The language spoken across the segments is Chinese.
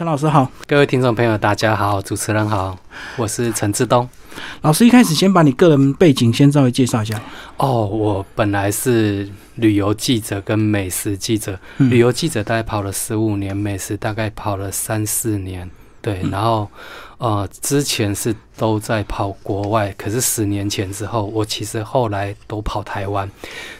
陈老师好，各位听众朋友大家好，主持人好，我是陈志东。老师一开始先把你个人背景先稍微介绍一下。哦，我本来是旅游记者跟美食记者，旅游记者大概跑了十五年，美食大概跑了三四年。对，然后呃，之前是都在跑国外，可是十年前之后，我其实后来都跑台湾。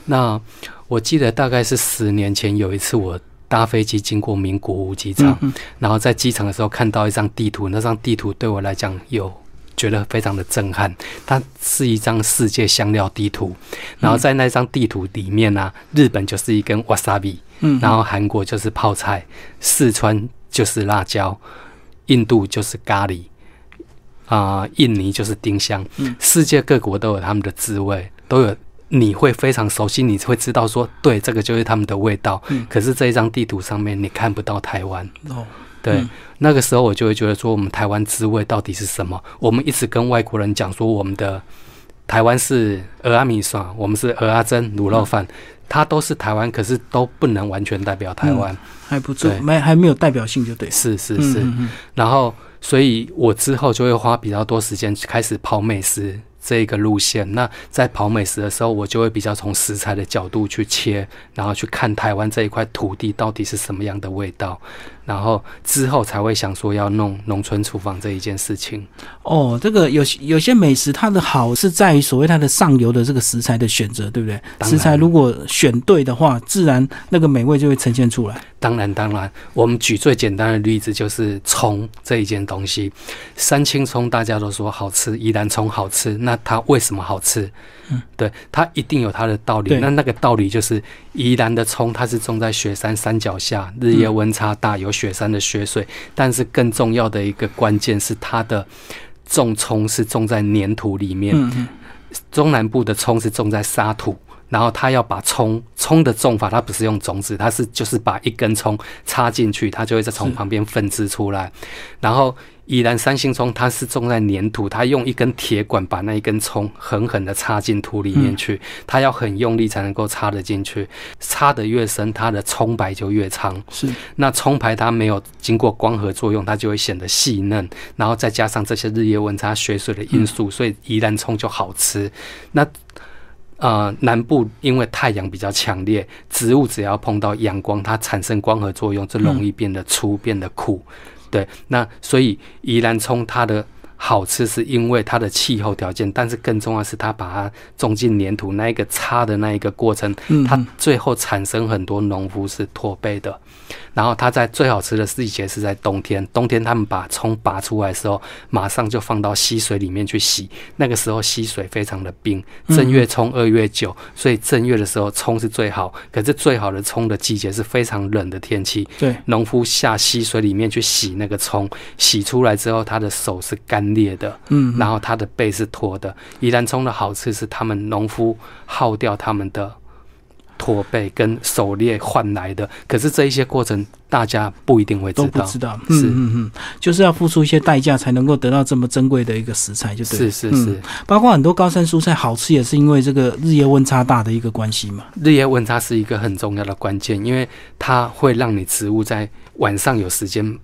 那我记得大概是十年前有一次我。搭飞机经过名古屋机场，然后在机场的时候看到一张地图，那张地图对我来讲有觉得非常的震撼。它是一张世界香料地图，然后在那张地图里面呢，日本就是一根 wasabi，然后韩国就是泡菜，四川就是辣椒，印度就是咖喱，啊，印尼就是丁香，世界各国都有他们的滋味，都有。你会非常熟悉，你会知道说，对，这个就是他们的味道。嗯。可是这一张地图上面你看不到台湾。哦。对，那个时候我就会觉得说，我们台湾滋味到底是什么？我们一直跟外国人讲说，我们的台湾是鹅阿米爽，我们是鹅阿珍卤肉饭，它都是台湾，可是都不能完全代表台湾。还不错，没还没有代表性就对。是是是。然后，所以我之后就会花比较多时间开始泡美食。这个路线，那在跑美食的时候，我就会比较从食材的角度去切，然后去看台湾这一块土地到底是什么样的味道。然后之后才会想说要弄农村厨房这一件事情。哦，这个有有些美食，它的好是在于所谓它的上游的这个食材的选择，对不对？食材如果选对的话，自然那个美味就会呈现出来。当然，当然，我们举最简单的例子就是葱这一件东西。三青葱大家都说好吃，宜兰葱好吃，那它为什么好吃？嗯，对，它一定有它的道理。那那个道理就是宜兰的葱，它是种在雪山山脚下，日夜温差大，有雪山的雪水。但是更重要的一个关键是，它的种葱是种在粘土里面。中南部的葱是种在沙土，然后它要把葱葱的种法，它不是用种子，它是就是把一根葱插进去，它就会在从旁边分支出来，然后。依然三星葱，它是种在粘土，它用一根铁管把那一根葱狠狠的插进土里面去，它要很用力才能够插得进去，插得越深，它的葱白就越长。是，那葱白它没有经过光合作用，它就会显得细嫩，然后再加上这些日夜温差、雪水的因素，所以宜兰葱就好吃。那呃，南部因为太阳比较强烈，植物只要碰到阳光，它产生光合作用，就容易变得粗，变得苦。对，那所以宜兰从他的好吃是因为它的气候条件，但是更重要是它把它种进粘土那一个插的那一个过程，它最后产生很多农夫是驼背的。然后它在最好吃的季节是在冬天，冬天他们把葱拔出来的时候，马上就放到溪水里面去洗。那个时候溪水非常的冰，正月葱二月九，所以正月的时候葱是最好。可是最好的葱的季节是非常冷的天气。对，农夫下溪水里面去洗那个葱，洗出来之后，他的手是干裂的，嗯，然后它的背是脱的。宜兰葱的好吃是他们农夫耗掉他们的。驼背跟狩猎换来的，可是这一些过程大家不一定会知道，都不知道，是。嗯嗯，就是要付出一些代价才能够得到这么珍贵的一个食材，就对，是是是，包括很多高山蔬菜好吃也是因为这个日夜温差大的一个关系嘛，日夜温差是一个很重要的关键，因为它会让你植物在晚上有时间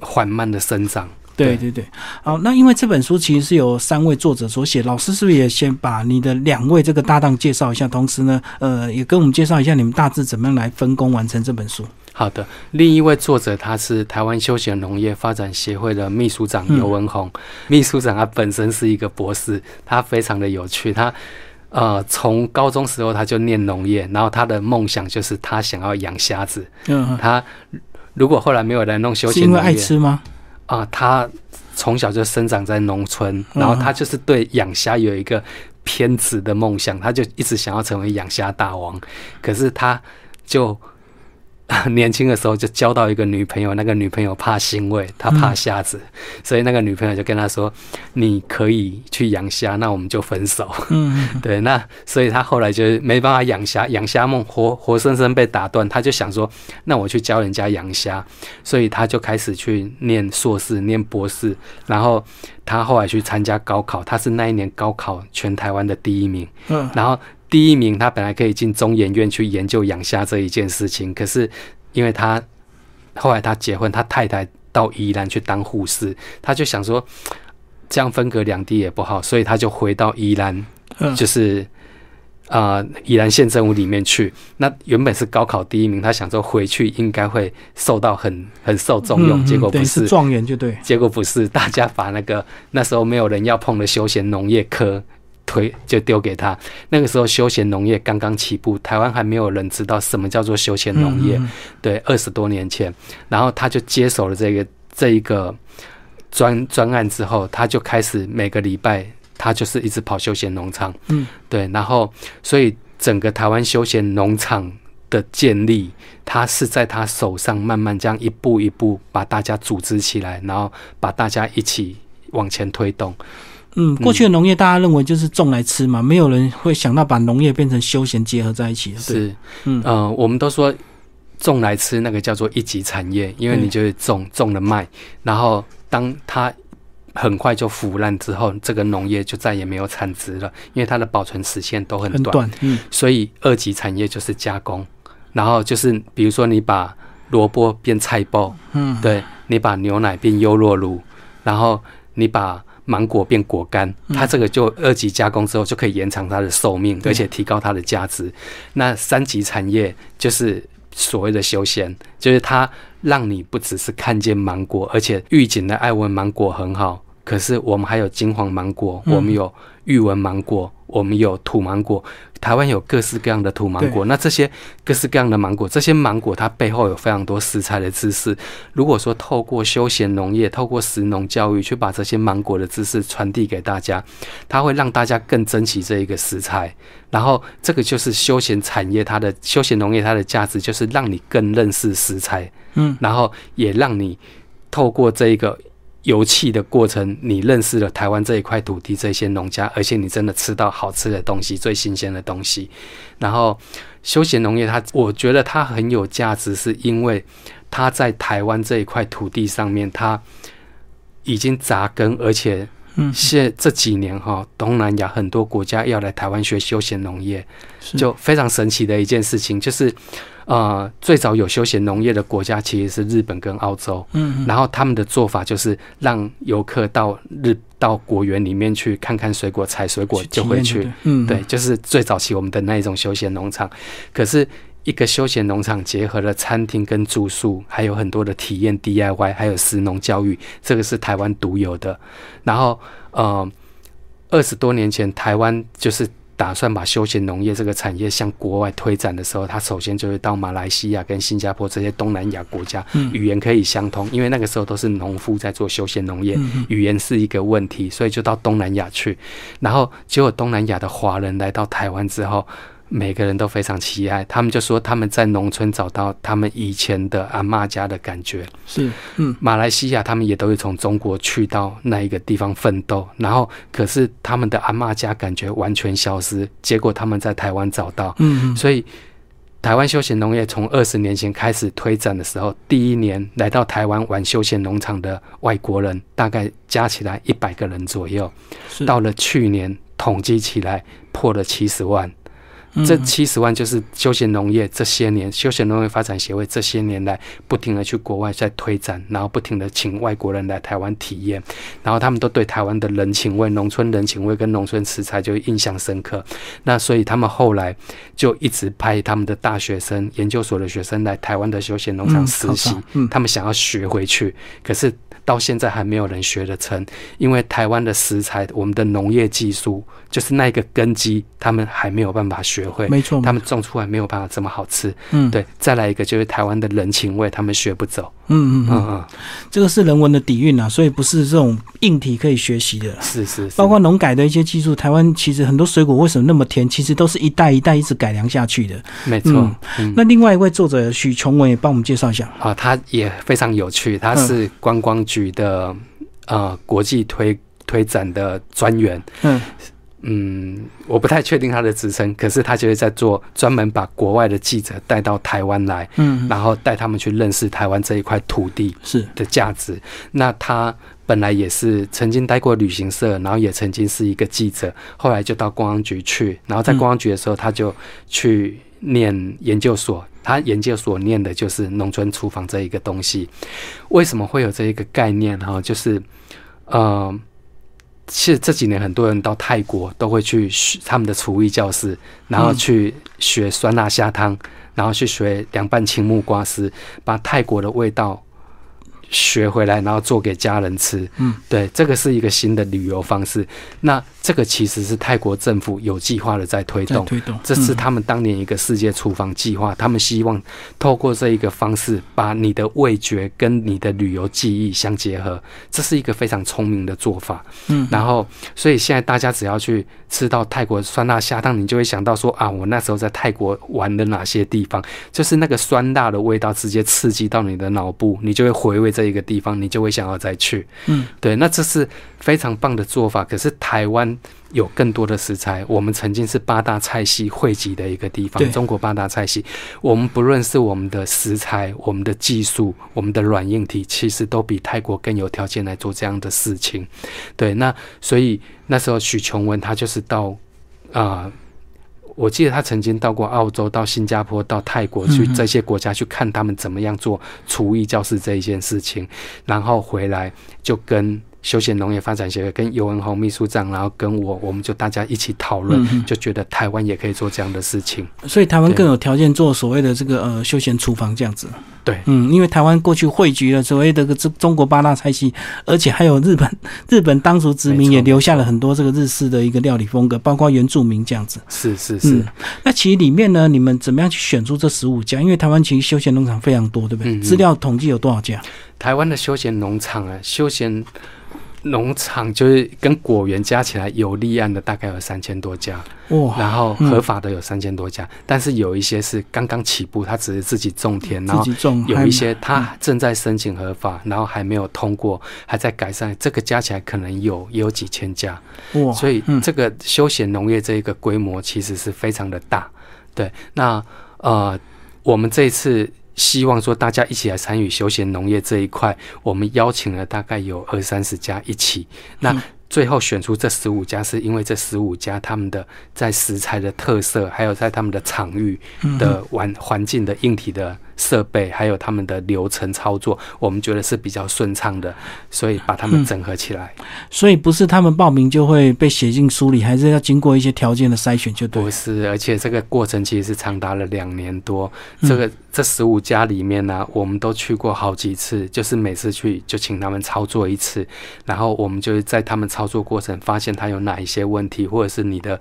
缓慢的生长。对对对，好，那因为这本书其实是由三位作者所写，老师是不是也先把你的两位这个搭档介绍一下？同时呢，呃，也跟我们介绍一下你们大致怎么样来分工完成这本书？好的，另一位作者他是台湾休闲农业发展协会的秘书长尤文宏，秘书长他本身是一个博士，他非常的有趣，他呃从高中时候他就念农业，然后他的梦想就是他想要养虾子，嗯，他如果后来没有来弄休闲农业，爱吃吗？啊，他从小就生长在农村，然后他就是对养虾有一个偏执的梦想，他就一直想要成为养虾大王，可是他就。年轻的时候就交到一个女朋友，那个女朋友怕腥味，她怕虾子，所以那个女朋友就跟他说：“你可以去养虾，那我们就分手。”嗯，对，那所以他后来就没办法养虾，养虾梦活活生生被打断。他就想说：“那我去教人家养虾。”所以他就开始去念硕士、念博士，然后他后来去参加高考，他是那一年高考全台湾的第一名。嗯，然后。第一名，他本来可以进中研院去研究养虾这一件事情，可是因为他后来他结婚，他太太到宜兰去当护士，他就想说这样分隔两地也不好，所以他就回到宜兰，就是啊宜兰县政府里面去。那原本是高考第一名，他想说回去应该会受到很很受重用，结果不是状元就对，结果不是，大家把那个那时候没有人要碰的休闲农业科。推就丢给他。那个时候休闲农业刚刚起步，台湾还没有人知道什么叫做休闲农业。对，二十多年前，然后他就接手了这个这一个专专案之后，他就开始每个礼拜他就是一直跑休闲农场。嗯，对，然后所以整个台湾休闲农场的建立，他是在他手上慢慢这样一步一步把大家组织起来，然后把大家一起往前推动。嗯，过去的农业大家认为就是种来吃嘛，没有人会想到把农业变成休闲结合在一起。是，嗯，呃，我们都说种来吃那个叫做一级产业，因为你就是种种了卖，然后当它很快就腐烂之后，这个农业就再也没有产值了，因为它的保存时限都很短。嗯，所以二级产业就是加工，然后就是比如说你把萝卜变菜包，嗯，对你把牛奶变优酪乳，然后你把芒果变果干，它这个就二级加工之后就可以延长它的寿命，而且提高它的价值。那三级产业就是所谓的休闲，就是它让你不只是看见芒果，而且预警的爱文芒果很好。可是我们还有金黄芒果，我们有玉纹芒果，我们有土芒果。台湾有各式各样的土芒果，那这些各式各样的芒果，这些芒果它背后有非常多食材的知识。如果说透过休闲农业，透过食农教育，去把这些芒果的知识传递给大家，它会让大家更珍惜这一个食材。然后，这个就是休闲产业它的休闲农业它的价值，就是让你更认识食材，嗯，然后也让你透过这一个。油气的过程，你认识了台湾这一块土地，这些农家，而且你真的吃到好吃的东西，最新鲜的东西。然后，休闲农业它，我觉得它很有价值，是因为它在台湾这一块土地上面，它已经扎根，而且，嗯，现这几年哈，东南亚很多国家要来台湾学休闲农业，就非常神奇的一件事情，就是。呃，最早有休闲农业的国家其实是日本跟澳洲，嗯，然后他们的做法就是让游客到日到果园里面去看看水果，采水果就回去，嗯，对，就是最早期我们的那一种休闲农场。可是一个休闲农场结合了餐厅跟住宿，还有很多的体验 DIY，还有食农教育，这个是台湾独有的。然后，呃，二十多年前台湾就是。打算把休闲农业这个产业向国外推展的时候，他首先就会到马来西亚跟新加坡这些东南亚国家，语言可以相通，因为那个时候都是农夫在做休闲农业，语言是一个问题，所以就到东南亚去。然后结果东南亚的华人来到台湾之后。每个人都非常喜爱，他们就说他们在农村找到他们以前的阿妈家的感觉。是，嗯，马来西亚他们也都会从中国去到那一个地方奋斗，然后可是他们的阿妈家感觉完全消失，结果他们在台湾找到。嗯，所以台湾休闲农业从二十年前开始推展的时候，第一年来到台湾玩休闲农场的外国人大概加起来一百个人左右，到了去年统计起来破了七十万。这七十万就是休闲农业这些年休闲农业发展协会这些年来不停的去国外在推展，然后不停的请外国人来台湾体验，然后他们都对台湾的人情味、农村人情味跟农村食材就印象深刻。那所以他们后来就一直派他们的大学生、研究所的学生来台湾的休闲农场实习，他们想要学回去，可是。到现在还没有人学得成，因为台湾的食材，我们的农业技术就是那个根基，他们还没有办法学会。没错，他们种出来没有办法这么好吃。嗯，对。再来一个就是台湾的人情味，他们学不走。嗯嗯嗯嗯，这个是人文的底蕴啊，所以不是这种硬体可以学习的。是是，包括农改的一些技术，台湾其实很多水果为什么那么甜，其实都是一代一代一直改良下去的。没错。那另外一位作者许琼文也帮我们介绍一下啊，他也非常有趣，他是观光局的呃国际推推展的专员。嗯。嗯，我不太确定他的职称，可是他就是在做专门把国外的记者带到台湾来，嗯，然后带他们去认识台湾这一块土地是的价值。那他本来也是曾经待过旅行社，然后也曾经是一个记者，后来就到公安局去，然后在公安局的时候，他就去念研究所。他研究所念的就是农村厨房这一个东西。为什么会有这一个概念？哈，就是呃，其实这几年很多人到泰国都会去他们的厨艺教室，然后去学酸辣虾汤，然后去学凉拌青木瓜丝，把泰国的味道。学回来，然后做给家人吃。嗯，对，这个是一个新的旅游方式。那这个其实是泰国政府有计划的在推动，推动。这是他们当年一个世界厨房计划，他们希望透过这一个方式，把你的味觉跟你的旅游记忆相结合。这是一个非常聪明的做法。嗯，然后，所以现在大家只要去吃到泰国酸辣虾汤，你就会想到说啊，我那时候在泰国玩的哪些地方，就是那个酸辣的味道直接刺激到你的脑部，你就会回味。这一个地方，你就会想要再去。嗯，对，那这是非常棒的做法。可是台湾有更多的食材，我们曾经是八大菜系汇集的一个地方。中国八大菜系，我们不论是我们的食材、我们的技术、我们的软硬体，其实都比泰国更有条件来做这样的事情。对，那所以那时候许琼文他就是到啊。我记得他曾经到过澳洲、到新加坡、到泰国去这些国家去看他们怎么样做厨艺教室这一件事情，然后回来就跟。休闲农业发展协会跟尤文宏秘书长，然后跟我，我们就大家一起讨论，就觉得台湾也可以做这样的事情。所以台湾更有条件做所谓的这个呃休闲厨房这样子。对，嗯，因为台湾过去汇聚了所谓的个中中国八大菜系，而且还有日本，日本当初殖民也留下了很多这个日式的一个料理风格，包括原住民这样子。是是是。那其实里面呢，你们怎么样去选出这十五家？因为台湾其实休闲农场非常多，对不对？资料统计有多少家？台湾的休闲农场啊，休闲。农场就是跟果园加起来有立案的大概有三千多家，哇，然后合法的有三千多家，但是有一些是刚刚起步，他只是自己种田，然后有一些他正在申请合法，然后还没有通过，还在改善，这个加起来可能有也有几千家，哇，所以这个休闲农业这一个规模其实是非常的大，对，那呃，我们这一次。希望说大家一起来参与休闲农业这一块，我们邀请了大概有二三十家一起，那最后选出这十五家，是因为这十五家他们的在食材的特色，还有在他们的场域的环环境的硬体的。设备还有他们的流程操作，我们觉得是比较顺畅的，所以把他们整合起来。所以不是他们报名就会被写进书里，还是要经过一些条件的筛选就对。不是，而且这个过程其实是长达了两年多。这个这十五家里面呢，我们都去过好几次，就是每次去就请他们操作一次，然后我们就是在他们操作过程发现他有哪一些问题，或者是你的。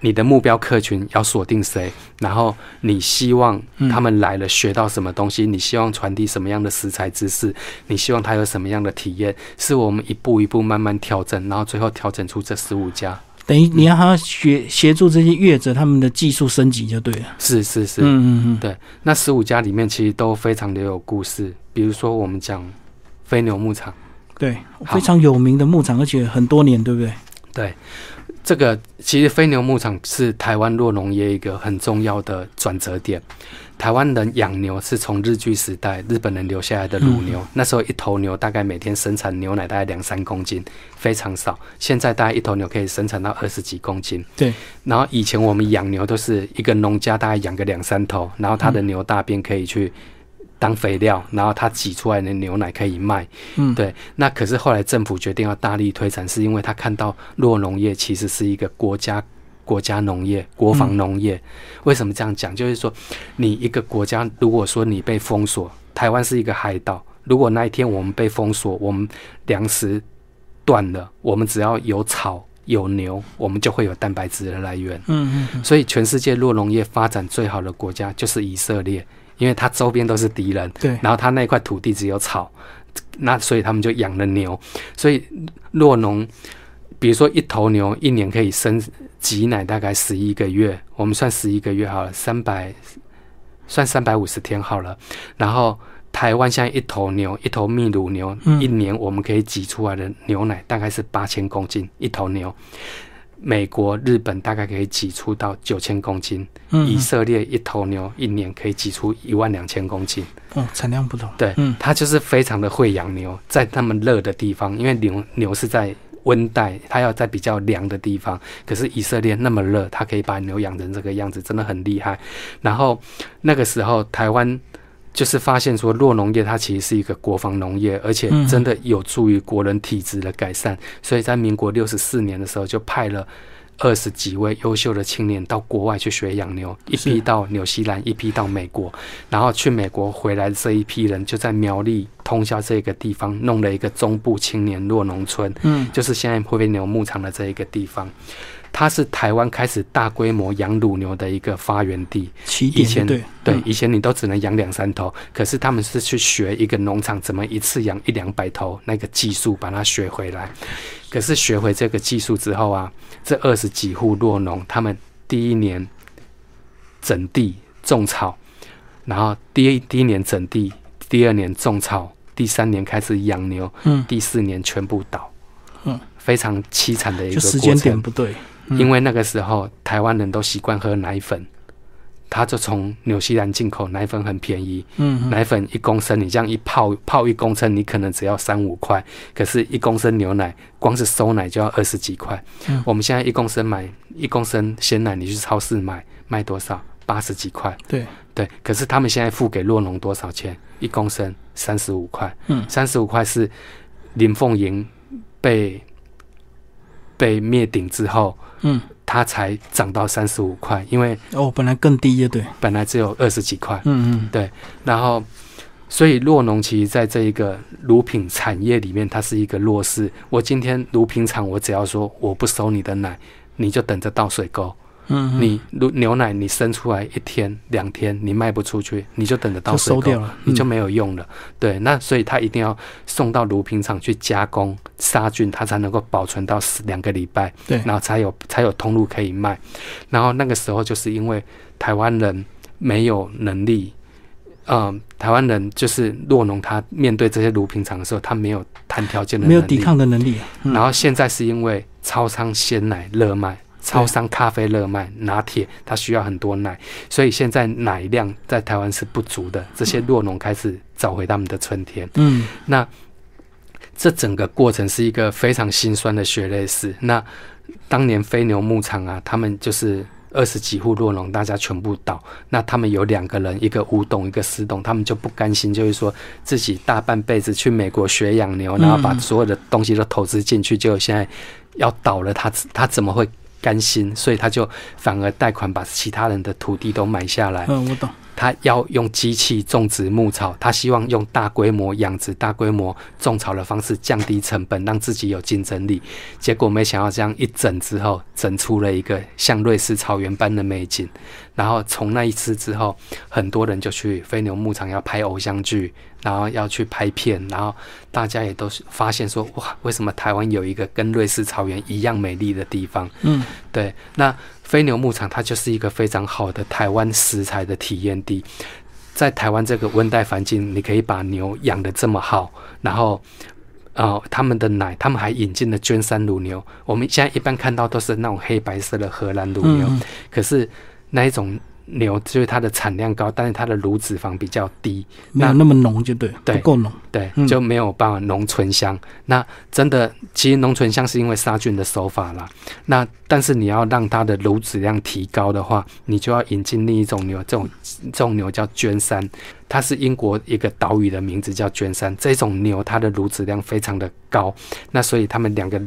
你的目标客群要锁定谁？然后你希望他们来了学到什么东西？你希望传递什么样的食材知识？你希望他有什么样的体验？是我们一步一步慢慢调整，然后最后调整出这十五家。等于你要他协协助这些业者他们的技术升级就对了。是是是，嗯嗯嗯，对。那十五家里面其实都非常的有故事，比如说我们讲飞牛牧场，对，非常有名的牧场，而且很多年，对不对？对。这个其实飞牛牧场是台湾弱农业一个很重要的转折点。台湾人养牛是从日据时代日本人留下来的乳牛，那时候一头牛大概每天生产牛奶大概两三公斤，非常少。现在大概一头牛可以生产到二十几公斤。对。然后以前我们养牛都是一个农家大概养个两三头，然后他的牛大便可以去。当肥料，然后它挤出来的牛奶可以卖。嗯，对。那可是后来政府决定要大力推展，是因为他看到弱农业其实是一个国家国家农业、国防农业。为什么这样讲？就是说，你一个国家如果说你被封锁，台湾是一个海岛，如果那一天我们被封锁，我们粮食断了，我们只要有草有牛，我们就会有蛋白质的来源。嗯嗯。所以，全世界弱农业发展最好的国家就是以色列。因为它周边都是敌人，对，然后它那块土地只有草，那所以他们就养了牛。所以若农，比如说一头牛一年可以生挤奶大概十一个月，我们算十一个月好了，三百算三百五十天好了。然后台湾现在一头牛，一头秘鲁牛，一年我们可以挤出来的牛奶大概是八千公斤一头牛。美国、日本大概可以挤出到九千公斤，以色列一头牛一年可以挤出一万两千公斤。哦，产量不同。对，嗯，它就是非常的会养牛，在他们热的地方，因为牛牛是在温带，它要在比较凉的地方。可是以色列那么热，它可以把牛养成这个样子，真的很厉害。然后那个时候，台湾就是发现说，弱农业它其实是一个国防农业，而且真的有助于国人体质的改善。所以在民国六十四年的时候，就派了。二十几位优秀的青年到国外去学养牛，一批到纽西兰，一批到美国，然后去美国回来的这一批人就在苗栗通宵这个地方弄了一个中部青年弱农村，嗯，就是现在会飞牛牧场的这一个地方。它是台湾开始大规模养乳牛的一个发源地。以前对对，以前你都只能养两三头，可是他们是去学一个农场怎么一次养一两百头那个技术，把它学回来。可是学会这个技术之后啊，这二十几户弱农，他们第一年整地种草，然后第一第一年整地，第二年种草，第三年开始养牛，嗯，第四年全部倒，嗯，非常凄惨的一个时间点不对。因为那个时候台湾人都习惯喝奶粉，他就从纽西兰进口奶粉很便宜，嗯，奶粉一公升你这样一泡泡一公升，你可能只要三五块，可是一公升牛奶光是收奶就要二十几块。嗯，我们现在一公升买一公升鲜奶，你去超市买卖多少？八十几块。对对，可是他们现在付给洛农多少钱？一公升三十五块。嗯，三十五块是林凤营被。被灭顶之后，嗯，它才涨到三十五块，因为哦，本来更低的，对，本来只有二十几块，嗯嗯，对，然后，所以洛农其实在这一个乳品产业里面，它是一个弱势。我今天乳品厂，我只要说我不收你的奶，你就等着倒水沟。嗯，你牛牛奶你生出来一天两天你卖不出去，你就等着到收掉了，你就没有用了。对，那所以它一定要送到乳品厂去加工杀菌，它才能够保存到两个礼拜。对，然后才有才有通路可以卖。然后那个时候就是因为台湾人没有能力，嗯，台湾人就是弱农，他面对这些乳品厂的时候，他没有谈条件的能力，没有抵抗的能力。然后现在是因为超商鲜奶热卖。超商咖啡热卖拿铁，它需要很多奶，所以现在奶量在台湾是不足的。这些弱农开始找回他们的春天。嗯，那这整个过程是一个非常心酸的血泪史。那当年飞牛牧场啊，他们就是二十几户弱农，大家全部倒。那他们有两个人，一个五董，一个石董，他们就不甘心，就是说自己大半辈子去美国学养牛，然后把所有的东西都投资进去，就现在要倒了，他他怎么会？甘心，所以他就反而贷款把其他人的土地都买下来。嗯，我懂。他要用机器种植牧草，他希望用大规模养殖、大规模种草的方式降低成本，让自己有竞争力。结果没想到这样一整之后，整出了一个像瑞士草原般的美景。然后从那一次之后，很多人就去飞牛牧场要拍偶像剧，然后要去拍片，然后大家也都是发现说：哇，为什么台湾有一个跟瑞士草原一样美丽的地方？嗯，对，那。飞牛牧场，它就是一个非常好的台湾食材的体验地。在台湾这个温带环境，你可以把牛养得这么好，然后，呃，他们的奶，他们还引进了娟山乳牛。我们现在一般看到都是那种黑白色的荷兰乳牛，可是那一种。牛就是它的产量高，但是它的乳脂肪比较低，没有那么浓，就对，不够浓，对，就没有办法浓醇香。那真的，其实浓醇香是因为杀菌的手法啦。那但是你要让它的乳脂量提高的话，你就要引进另一种牛，这种这种牛叫娟山，它是英国一个岛屿的名字叫娟山。这种牛它的乳脂量非常的高，那所以他们两个。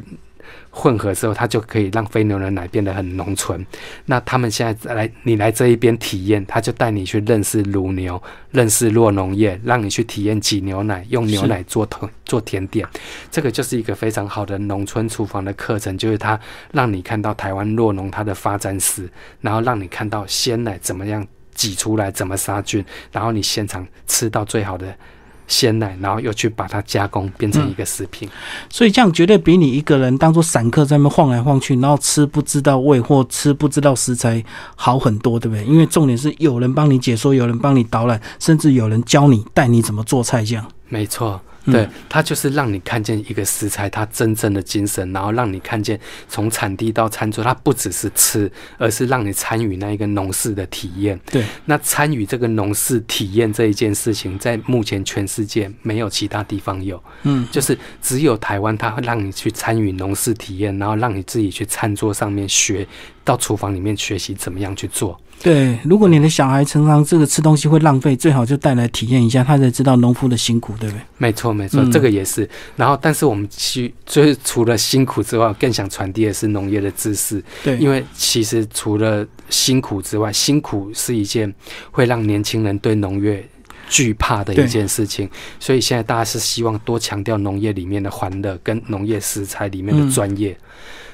混合之后，它就可以让飞牛的奶变得很浓醇。那他们现在来，你来这一边体验，他就带你去认识乳牛，认识弱农业，让你去体验挤牛奶，用牛奶做做甜点。这个就是一个非常好的农村厨房的课程，就是他让你看到台湾弱农它的发展史，然后让你看到鲜奶怎么样挤出来，怎么杀菌，然后你现场吃到最好的。鲜奶，然后又去把它加工变成一个食品，所以这样绝对比你一个人当做散客在那晃来晃去，然后吃不知道味或吃不知道食材好很多，对不对？因为重点是有人帮你解说，有人帮你导览，甚至有人教你带你怎么做菜，这样。没错，对，它就是让你看见一个食材它真正的精神，然后让你看见从产地到餐桌，它不只是吃，而是让你参与那一个农事的体验。对，那参与这个农事体验这一件事情，在目前全世界没有其他地方有，嗯，就是只有台湾，它会让你去参与农事体验，然后让你自己去餐桌上面学，到厨房里面学习怎么样去做。对，如果你的小孩常常这个吃东西会浪费，最好就带来体验一下，他才知道农夫的辛苦，对不对？没错，没错，嗯这个也是。然后，但是我们去就是除了辛苦之外，更想传递的是农业的知识，对，因为其实除了辛苦之外，辛苦是一件会让年轻人对农业惧怕的一件事情，所以现在大家是希望多强调农业里面的欢乐跟农业食材里面嗯的专业。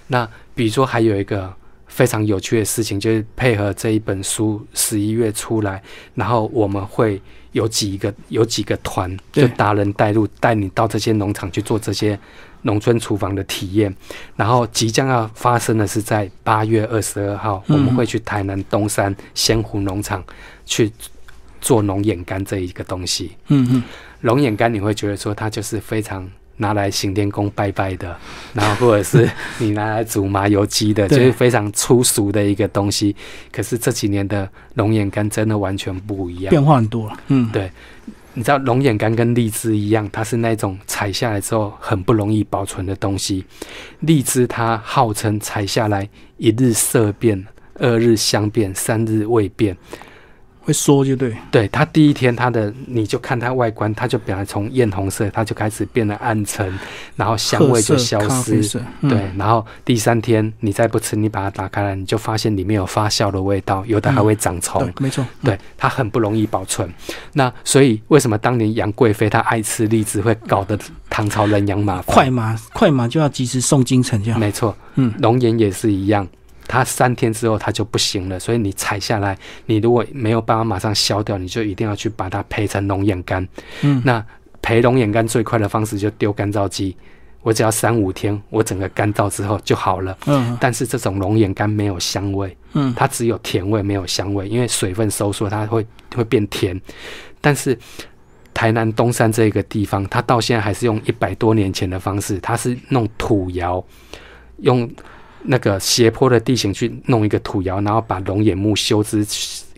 那比如说还有一个非常有趣的事情，就是配合这一本书十一月出来，然后我们会有几个有几个团，就达人带路，带你到这些农场去做这些农村厨房的体验。然后即将要发生的是在八月二十二号，嗯我们会去台南东山仙湖农场去做龙眼干这一个东西。嗯嗯，龙眼干你会觉得说它就是非常拿来行天宫拜拜的，然后或者是 你拿来煮麻油鸡的，就是非常粗俗的一个东西。可是这几年的龙眼干真的完全不一样。变化很多了，嗯，对你知道龙眼干跟荔枝一样，它是那种采下来之后很不容易保存的东西。荔枝它号称采下来一日色变，二日香变，三日味变。会缩就对，对它第一天它的你就看它外观，它就本来从艳红色，它就开始变得暗沉，然后香味就消失。对，，然后第三天你再不吃，你把它打开来，你就发现里面有发酵的味道，有的还会长虫。对，没错，对，它很不容易保存。那所以为什么当年杨贵妃她爱吃荔枝，会搞得唐朝人仰马？快马快马就要及时送京城，这样，没错，嗯，龙眼也是一样。它三天之后它就不行了，所以你采下来，你如果没有办法马上消掉，你就一定要去把它培成龙眼干。嗯，那培龙眼干最快的方式就丢干燥机，我只要三五天，我整个干燥之后就好了。嗯但是这种龙眼干没有香味，嗯，它只有甜味，没有香味，因为水分收缩，它会会变甜。但是台南东山这个地方，它到现在还是用一百多年前的方式，它是弄土窑，用那个斜坡的地形去弄一个土窑，然后把龙眼木修枝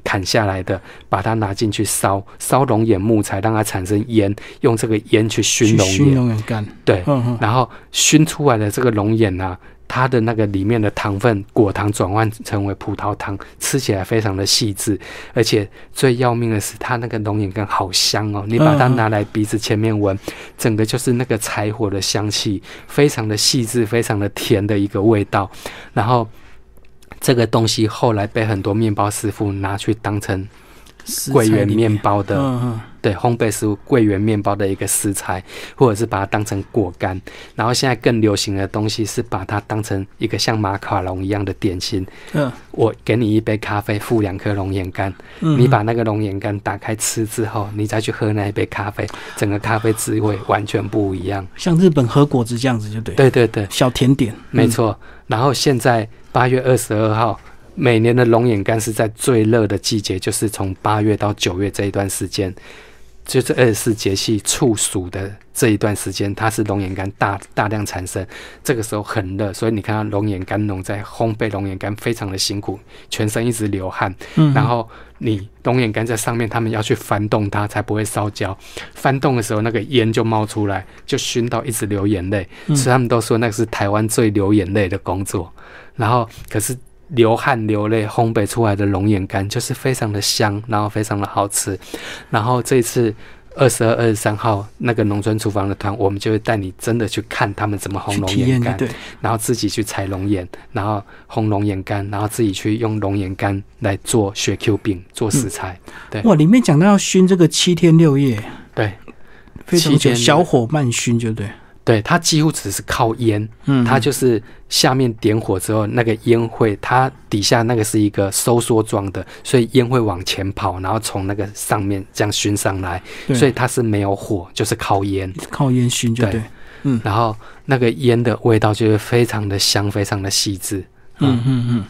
砍下来的，把它拿进去烧，烧龙眼木材，让它产生烟，用这个烟去熏龙眼。熏眼，龙眼干，对，嗯嗯，然后熏出来的这个龙眼啊，它的那个里面的糖分果糖转换成为葡萄糖，吃起来非常的细致，而且最要命的是它那个龙眼干好香哦！你把它拿来鼻子前面闻，整个就是那个柴火的香气，非常的细致，非常的甜的一个味道。然后这个东西后来被很多面包师傅拿去当成食桂圆面包的嗯嗯，对烘焙食物桂圆面包的一个食材，或者是把它当成果干。然后现在更流行的东西是把它当成一个像马卡龙一样的点心。嗯我给你一杯咖啡，附两颗龙眼干，嗯，你把那个龙眼干打开吃之后，你再去喝那一杯咖啡，整个咖啡滋味完全不一样。像日本喝果汁这样子就对，对对对，小甜点，没错。然后现在八月二十二号，每年的龙眼干是在最热的季节，就是从八月到九月这一段时间，就是二十四节气处暑的这一段时间，它是龙眼干大大量产生。这个时候很热，所以你看到龙眼干农在烘焙龙眼干非常的辛苦，全身一直流汗。嗯，然后你龙眼干在上面，他们要去翻动它，才不会烧焦。翻动的时候，那个烟就冒出来，就熏到一直流眼泪。嗯所以他们都说那个是台湾最流眼泪的工作。然后可是流汗流泪烘焙出来的龙眼干就是非常的香，然后非常的好吃。然后这次。二十二、二十三号那个农村厨房的团，我们就会带你真的去看他们怎么烘龙眼干，对，然后自己去采龙眼，然后烘龙眼干，然后自己去用龙眼干来做雪 Q 饼做食材。对哇，里面讲到要熏这个七天六夜，对非常久，小火慢熏就对，对，它几乎只是靠烟，嗯，它就是下面点火之后，那个烟会，它底下那个是一个收缩状的，所以烟会往前跑，然后从那个上面这样熏上来，所以它是没有火，就是靠烟。靠烟熏就对，嗯然后那个烟的味道就是非常的香，非常的细致。嗯嗯嗯，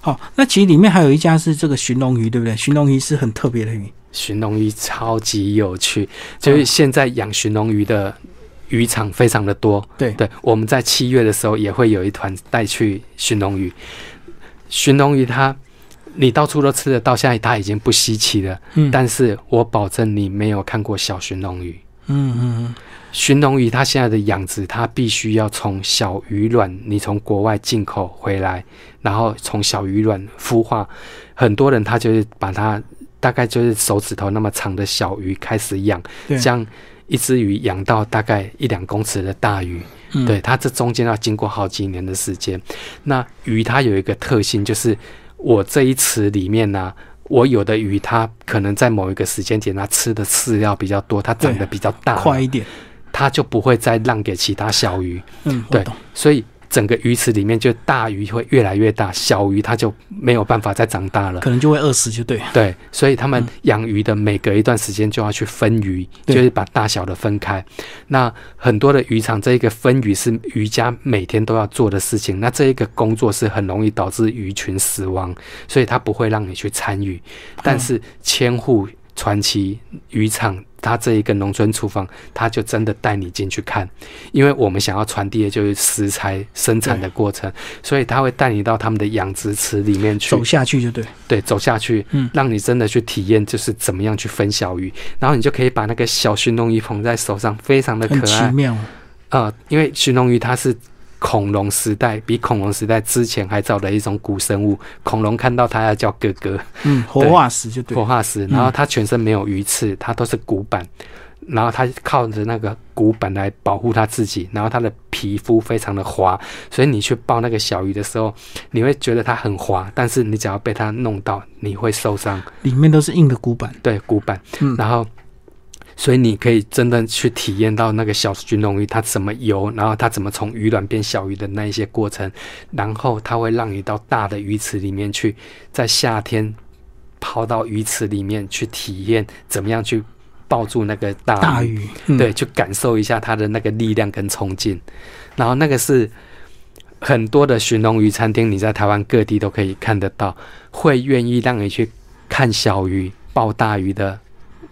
好，那其实里面还有一家是这个寻龙鱼，对不对？寻龙鱼是很特别的鱼，寻龙鱼超级有趣，就是现在养寻龙鱼的渔场非常的多。对对，我们在七月的时候也会有一团带去寻龙鱼。寻龙鱼它，你到处都吃的到，现在它已经不稀奇了。嗯但是我保证你没有看过小寻龙鱼。嗯嗯寻龙鱼它现在的养殖，它必须要从小鱼卵，你从国外进口回来，然后从小鱼卵孵化。很多人他就是把它大概就是手指头那么长的小鱼开始养，对这样一只鱼养到大概一两公尺的大鱼。嗯，对，它这中间要经过好几年的时间。那鱼它有一个特性，就是我这一池里面呢、我有的鱼它可能在某一个时间点，它吃的饲料比较多，它长得比较大，快一点。它就不会再让给其他小鱼。嗯，我对懂。所以整个鱼池里面，就大鱼会越来越大，小鱼它就没有办法再长大了。可能就会饿死，就对。对，所以他们嗯养鱼的每隔一段时间就要去分鱼，对就是把大小的分开。那很多的渔场，这一个分鱼是渔家每天都要做的事情。那这一个工作是很容易导致鱼群死亡，所以他不会让你去参与。但是千户传奇渔场，它这一个农村厨房，它就真的带你进去看，因为我们想要传递的就是食材生产的过程，所以它会带你到他们的养殖池里面去走，下去就对。对，走下去，嗯让你真的去体验，就是怎么样去分小鱼，然后你就可以把那个小寻龙鱼捧在手上，非常的可爱。妙。呃，因为寻龙鱼它是恐龙时代比恐龙时代之前还早的一种古生物，恐龙看到它要叫哥哥，嗯，活化石就对活。化石，然后它全身没有鱼刺，它都是骨板。然后它靠着那个骨板来保护它自己，然后它的皮肤非常的滑，所以你去抱那个小鱼的时候，你会觉得它很滑，但是你只要被它弄到，你会受伤。里面都是硬的骨板。对，骨板，嗯然后，所以你可以真的去体验到那个小鲟龙鱼它怎么游，然后它怎么从鱼卵变小鱼的那一些过程，然后它会让你到大的鱼池里面去，在夏天抛到鱼池里面去体验怎么样去抱住那个大大鱼，嗯对，，去感受一下它的那个力量跟冲劲。然后那个是很多的寻龙鱼餐厅，你在台湾各地都可以看得到，会愿意让你去看小鱼抱大鱼的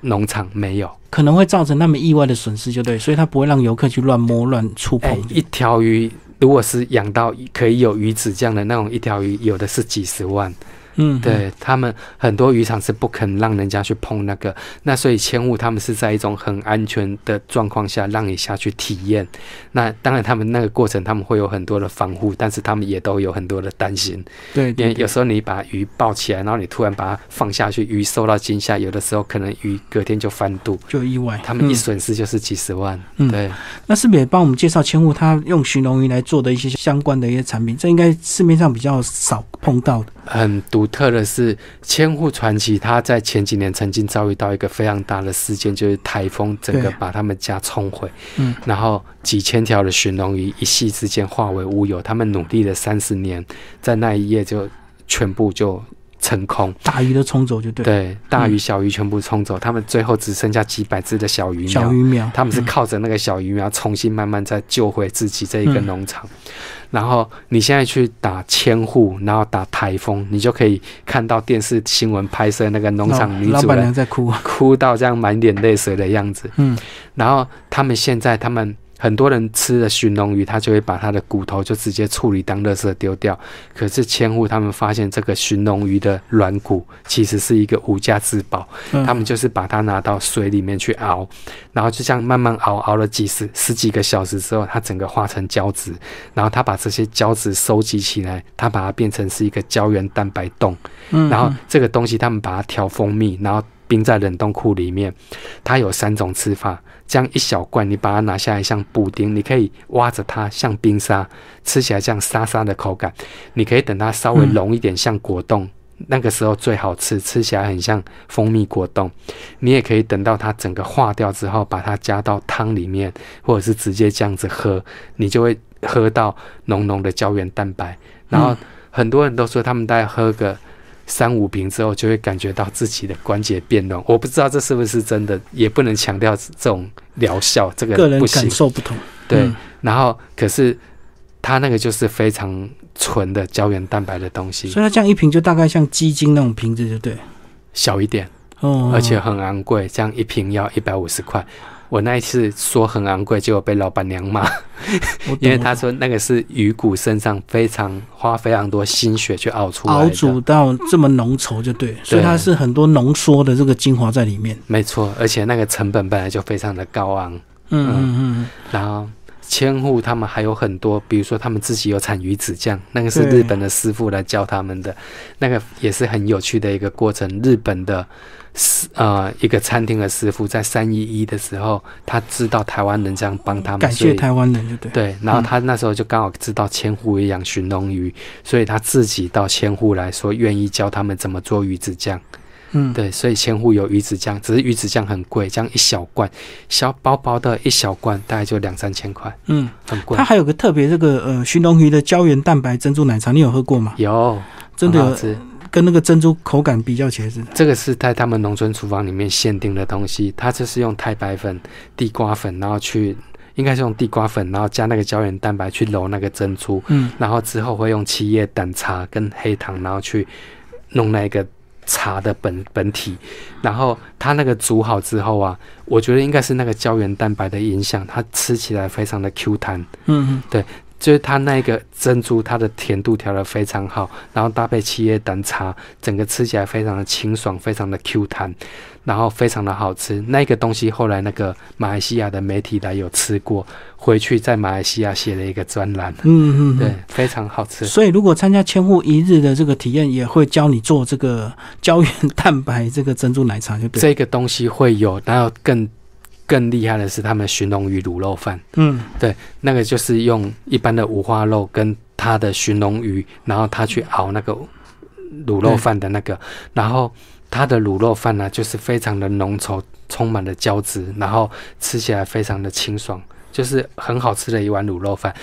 农场没有。可能会造成那么意外的损失，就对，所以他不会让游客去乱摸、乱触、碰。一条鱼如果是养到可以有鱼子酱的那种一条鱼，有的是几十万。嗯，对他们很多渔场是不肯让人家去碰那个，那所以千户他们是在一种很安全的状况下让你下去体验。那当然他们那个过程他们会有很多的防护，但是他们也都有很多的担心，因对对对，为有时候你把鱼抱起来，然后你突然把它放下去，鱼受到惊吓，有的时候可能鱼隔天就翻肚，就意外。他们一嗯损失就是几十万。嗯对，那是不是也帮我们介绍千户他用寻龙鱼来做的一些相关的一些产品？这应该市面上比较少碰到的。很独特的是，千户传奇，他在前几年曾经遭遇到一个非常大的事件，就是台风整个把他们家冲毁，嗯，然后几千条的寻龙鱼一夕之间化为乌有。他们努力了三十年，在那一夜就全部就成空。大鱼都冲走就对。，对，大鱼小鱼全部冲走，他们最后只剩下几百只的小鱼苗。小鱼苗，他们是嗯靠着那个小鱼苗重新慢慢再救回自己这一个嗯农场。然后你现在去打千户，然后打台风，你就可以看到电视新闻拍摄那个农场女老老板主人娘在哭。哭到这样满脸泪水的样子。嗯，然后他们现在他们。很多人吃了寻龙鱼，他就会把他的骨头就直接处理当垃圾丢掉。可是千户他们发现这个寻龙鱼的软骨其实是一个无价之宝，嗯。他们就是把它拿到水里面去熬，然后就这样慢慢熬，熬了几十十几个小时之后，它整个化成胶质，然后他把这些胶质收集起来，他把它变成是一个胶原蛋白冻，嗯，然后嗯这个东西他们把它调蜂蜜，然后冰在冷冻库里面，它有三种吃法。这样一小罐，你把它拿下来像布丁，你可以挖着它像冰沙，吃起来像沙沙的口感。你可以等它稍微浓一点，像果冻，那个时候最好吃，吃起来很像蜂蜜果冻。你也可以等到它整个化掉之后，把它加到汤里面，或者是直接这样子喝，你就会喝到浓浓的胶原蛋白。然后很多人都说他们大概喝个三五瓶之后，就会感觉到自己的关节变软。我不知道这是不是真的，也不能强调这种疗效，这个人个人感。受不同。对，嗯然后可是它那个就是非常纯的胶原蛋白的东西，所以它这样一瓶就大概像鸡精那种瓶子，就对。小一点。哦，而且很昂贵，这样一瓶要一百五十块。我那一次说很昂贵，结果被老板娘骂，因为他说那个是鱼骨身上非常花非常多心血去熬出来。熬煮到这么浓稠就对，所以它是很多浓缩的这个精华在里面。没错，而且那个成本本来就非常的高昂。嗯嗯嗯然后千户他们还有很多，比如说他们自己有产鱼子酱，那个是日本的师傅来教他们的，那个也是很有趣的一个过程。日本的师呃一个餐厅的师傅在三一一的时候，他知道台湾人这样帮他嗯，们，感谢台湾人就对。对，然后他那时候就刚好知道千户也养寻龙鱼，所以他自己到千户来说愿意教他们怎么做鱼子酱。嗯，对，所以千户有鱼子酱，只是鱼子酱很贵，这样一小罐，小薄薄的一小罐，大概就两三千块，嗯，很贵它。还有个特别这个呃寻龙鱼的胶原蛋白珍珠奶茶，你有喝过吗？有，真的有吃。跟那个珍珠口感比较起来是，这个是在他们农村厨房里面限定的东西，它就是用太白粉、地瓜粉，然后去，应该是用地瓜粉，然后加那个胶原蛋白去揉那个珍珠，嗯。然后之后会用七叶胆茶跟黑糖，然后去弄那个茶的本本体，然后它那个煮好之后啊，我觉得应该是那个胶原蛋白的影响，它吃起来非常的 Q 弹，嗯就是它那个珍珠，它的甜度调得非常好，然后搭配七叶胆茶，整个吃起来非常的清爽，非常的 Q 弹，然后非常的好吃。那个东西后来那个马来西亚的媒体来有吃过，回去在马来西亚写了一个专栏，嗯嗯嗯，对，非常好吃。所以如果参加千户一日的这个体验，也会教你做这个胶原蛋白这个珍珠奶茶，就对。这个东西会有，然后更更厉害的是他们寻龙鱼卤肉饭，嗯对那个就是用一般的五花肉跟它的寻龙鱼，然后他去熬那个卤肉饭的那个，然后它的卤肉饭呢就是非常的浓稠，充满了胶质，然后吃起来非常的清爽，就是很好吃的一碗卤肉饭。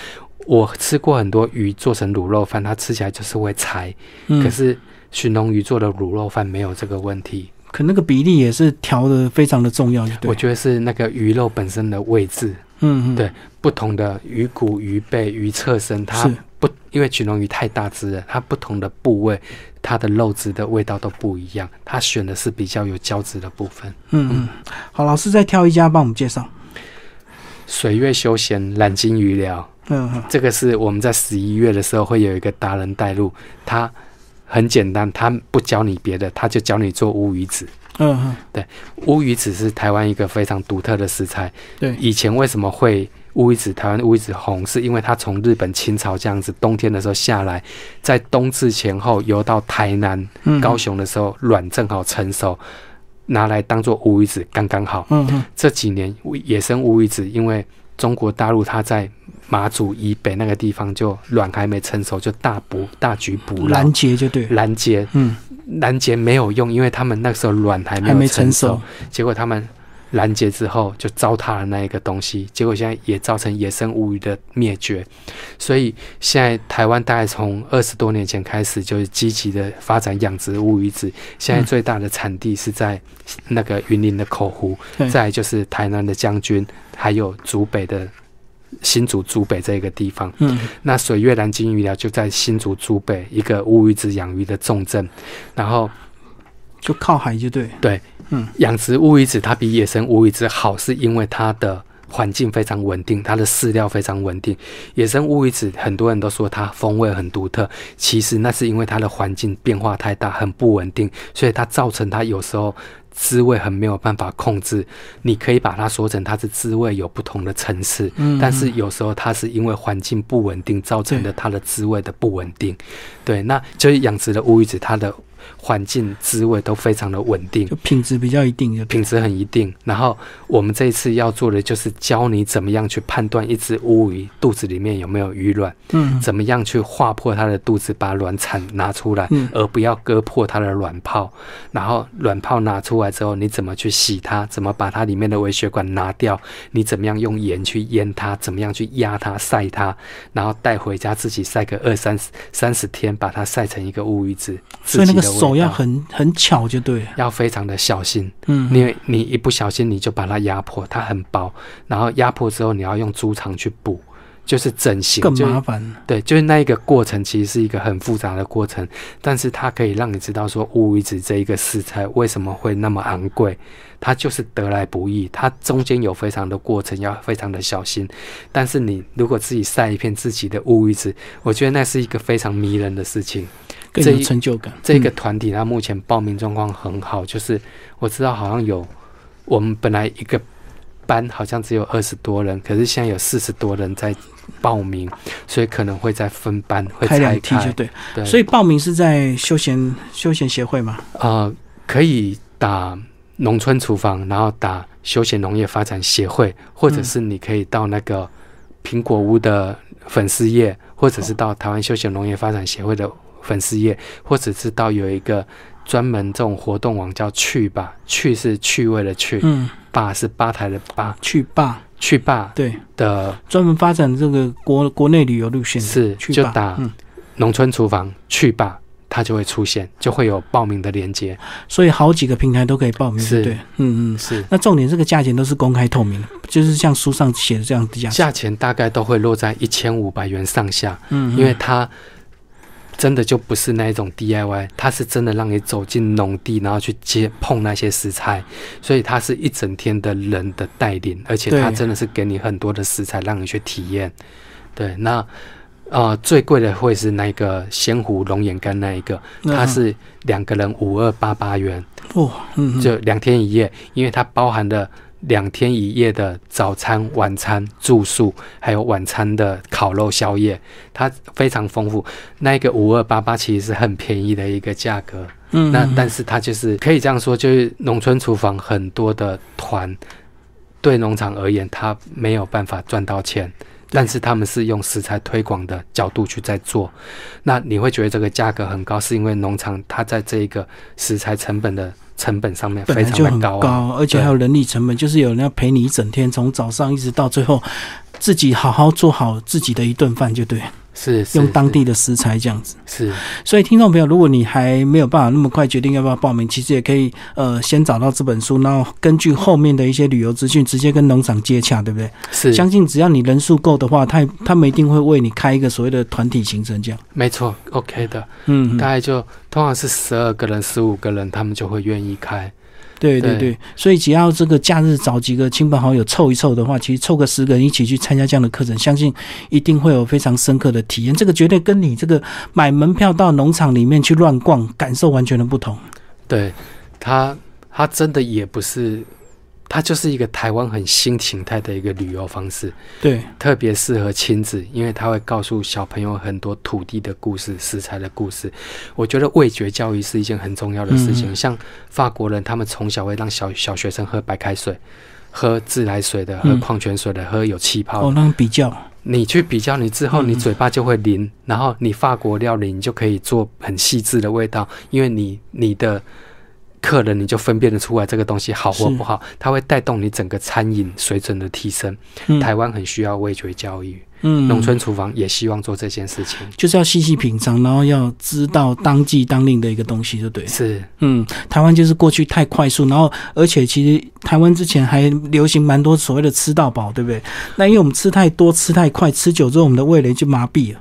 我吃过很多鱼做成卤肉饭，它吃起来就是会柴，嗯，可是寻龙鱼做的卤肉饭没有这个问题。可那个比例也是调的非常的重要。我觉得是那个鱼肉本身的位置，嗯嗯，对不同的鱼骨、鱼背、鱼侧身，它不因为群龙鱼太大只了，它不同的部位，它的肉质的味道都不一样。它选的是比较有胶质的部分。嗯嗯。好，老师再挑一家帮我们介绍。水月休闲蓝鲸鱼疗，嗯嗯这个是我们在十一月的时候会有一个达人带路，他很简单，他不教你别的，他就教你做乌鱼子。嗯嗯，乌鱼子是台湾一个非常独特的食材。对，以前为什么会乌鱼子台湾乌鱼子红，是因为它从日本、清朝这样子冬天的时候下来，在冬至前后游到台南、嗯高，雄的时候，卵正好成熟，拿来当做乌鱼子刚刚好。嗯嗯这几年野生乌鱼子，因为中国大陆它在马祖以北那个地方就卵还没成熟，就大捕大举捕拦截就对。拦截，嗯，拦截没有用，因为他们那时候卵还没有成熟。结果他们拦截之后就糟蹋了那一个东西，结果现在也造成野生乌鱼的灭绝。所以现在台湾大概从二十多年前开始，就是积极的发展养殖乌鱼子。现在最大的产地是在那个云林的口湖，对再来就是台南的将军，还有竹北的。新竹竹北这个地方，嗯那水月蓝鲸鱼疗就在新竹竹北一个乌鱼子养鱼的重镇，然后就靠海就对。对，嗯养殖乌鱼子它比野生乌鱼子好，是因为它的环境非常稳定，它的饲料非常稳定。野生乌鱼子很多人都说它风味很独特，其实那是因为它的环境变化太大，很不稳定，所以它造成它有时候滋味很没有办法控制。你可以把它说成它是滋味有不同的层次，嗯，但是有时候它是因为环境不稳定造成的它的滋味的不稳定。对，那就是养殖的乌鱼子，它的环境滋味都非常的稳定就。品质比较一定。品质很一定。然后我们这一次要做的就是教你怎么样去判断一只乌鱼肚子里面有没有鱼卵，嗯怎么样去划破它的肚子，把卵产拿出来，嗯而不要割破它的卵泡。然后卵泡拿出来之后，你怎么去洗它？怎么把它里面的微血管拿掉？你怎么样用盐去腌它？怎么样去压它、晒它？然后带回家自己晒个二三十三十天，把它晒成一个乌鱼子。所以那个自己的味手要很很巧就对了。要非常的小心。嗯，因为你一不小心你就把它压破，它很薄，然后压破之后你要用猪肠去补，就是整形更麻烦。对，就是那一个过程，其实是一个很复杂的过程，但是它可以让你知道说乌鱼子这一个食材为什么会那么昂贵，它就是得来不易，它中间有非常的过程，要非常的小心。但是你如果自己晒一片自己的乌鱼子，我觉得那是一个非常迷人的事情。更有成就感。这个嗯团体它目前报名状况很好，就是我知道好像有我们本来一个班好像只有二十多人，可是现在有四十多人在报名，所以可能会在分班，会拆开两梯就。对，对，所以报名是在休闲休闲协会嘛？呃，可以打农村厨房，然后打休闲农业发展协会，或者嗯是你可以到那个苹果屋的粉丝页，或者是到台湾休闲农业发展协会的粉丝页，或者是到有一个专门这种活动网叫趣吧，去是趣味的趣，嗯，吧是吧台的吧，去吧，去吧对，的专门发展这个国国内旅游路线。是去就打嗯，农村厨房去吧。它就会出现，就会有报名的链接。所以好几个平台都可以报名，是对，嗯嗯。是，那重点，这个价钱都是公开透明的，就是像书上写的这样的价钱。价钱大概都会落在一千五百元上下，嗯，嗯因为它真的就不是那一种 DIY，它是真的让你走进农地，然后去接碰那些食材，所以它是一整天的人的带领，而且它真的是给你很多的食材让你去体验。对，那呃最贵的会是那个仙湖龙眼干那一个，嗯它是两个人五二八八元，哦，嗯，嗯就两天一夜，因为它包含了两天一夜的早餐、晚餐、住宿，还有晚餐的烤肉宵夜，它非常丰富。那一个五二八八其实是很便宜的一个价格，嗯，嗯那但是它就是可以这样说，就是农村厨房很多的团，对农场而言，它没有办法赚到钱。但是他们是用食材推广的角度去在做，那你会觉得这个价格很高，是因为农场它在这一个食材成本的成本上面非本来就很常的高、啊，高，而且还有人力成本，就是有人要陪你一整天，从早上一直到最后，自己好好做好自己的一顿饭，就对，是是用当地的食材这样子。是所以，听众朋友，如果你还没有办法那么快决定要不要报名，其实也可以呃先找到这本书，然后根据后面的一些旅游资讯，直接跟农场接洽，对不对？是相信只要你人数够的话，他他们一定会为你开一个所谓的团体行程，这样。没错，OK 的，嗯，大概就通常是十二个人、十五个人，他们就会愿意开。对对对对，所以只要这个假日找几个亲朋好友凑一凑的话，其实凑个十个人一起去参加这样的课程，相信一定会有非常深刻的体验。这个绝对跟你这个买门票到农场里面去乱逛，感受完全的不同。对他，他真的也不是，他就是一个台湾很新形态的一个旅游方式，对，特别适合亲子，因为它会告诉小朋友很多土地的故事、食材的故事。我觉得味觉教育是一件很重要的事情。嗯像法国人，他们从小会让小小学生喝白开水。喝自来水的，喝嗯矿泉水的，喝有气泡的哦，那种比较，你去比较你之后，嗯你嘴巴就会灵，然后你法国料理你就可以做很细致的味道，因为你你的客人你就分辨得出来这个东西好或不好，它会带动你整个餐饮水准的提升。嗯台湾很需要味觉教育，嗯农村厨房也希望做这件事情。就是要细细品尝，然后要知道当季当令的一个东西，就对了。是嗯，台湾就是过去太快速，然后而且其实台湾之前还流行蛮多所谓的吃到饱，对不对？那因为我们吃太多、吃太快、吃久之后，我们的味蕾就麻痹了。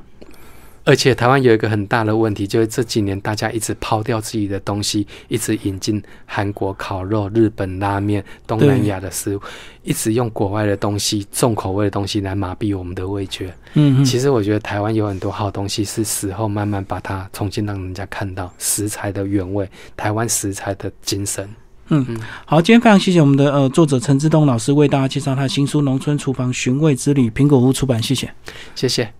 而且台湾有一个很大的问题，就是这几年大家一直抛掉自己的东西，一直引进韩国烤肉、日本拉面、东南亚的食物，一直用国外的东西、重口味的东西来麻痹我们的味觉。嗯嗯，其实我觉得台湾有很多好东西，是时候慢慢把它重新让人家看到食材的原味，台湾食材的精神。嗯好，今天非常谢谢我们的呃作者陈志东老师为大家介绍他的新书《农村厨房寻味之旅》，苹果屋出版，谢谢。谢谢。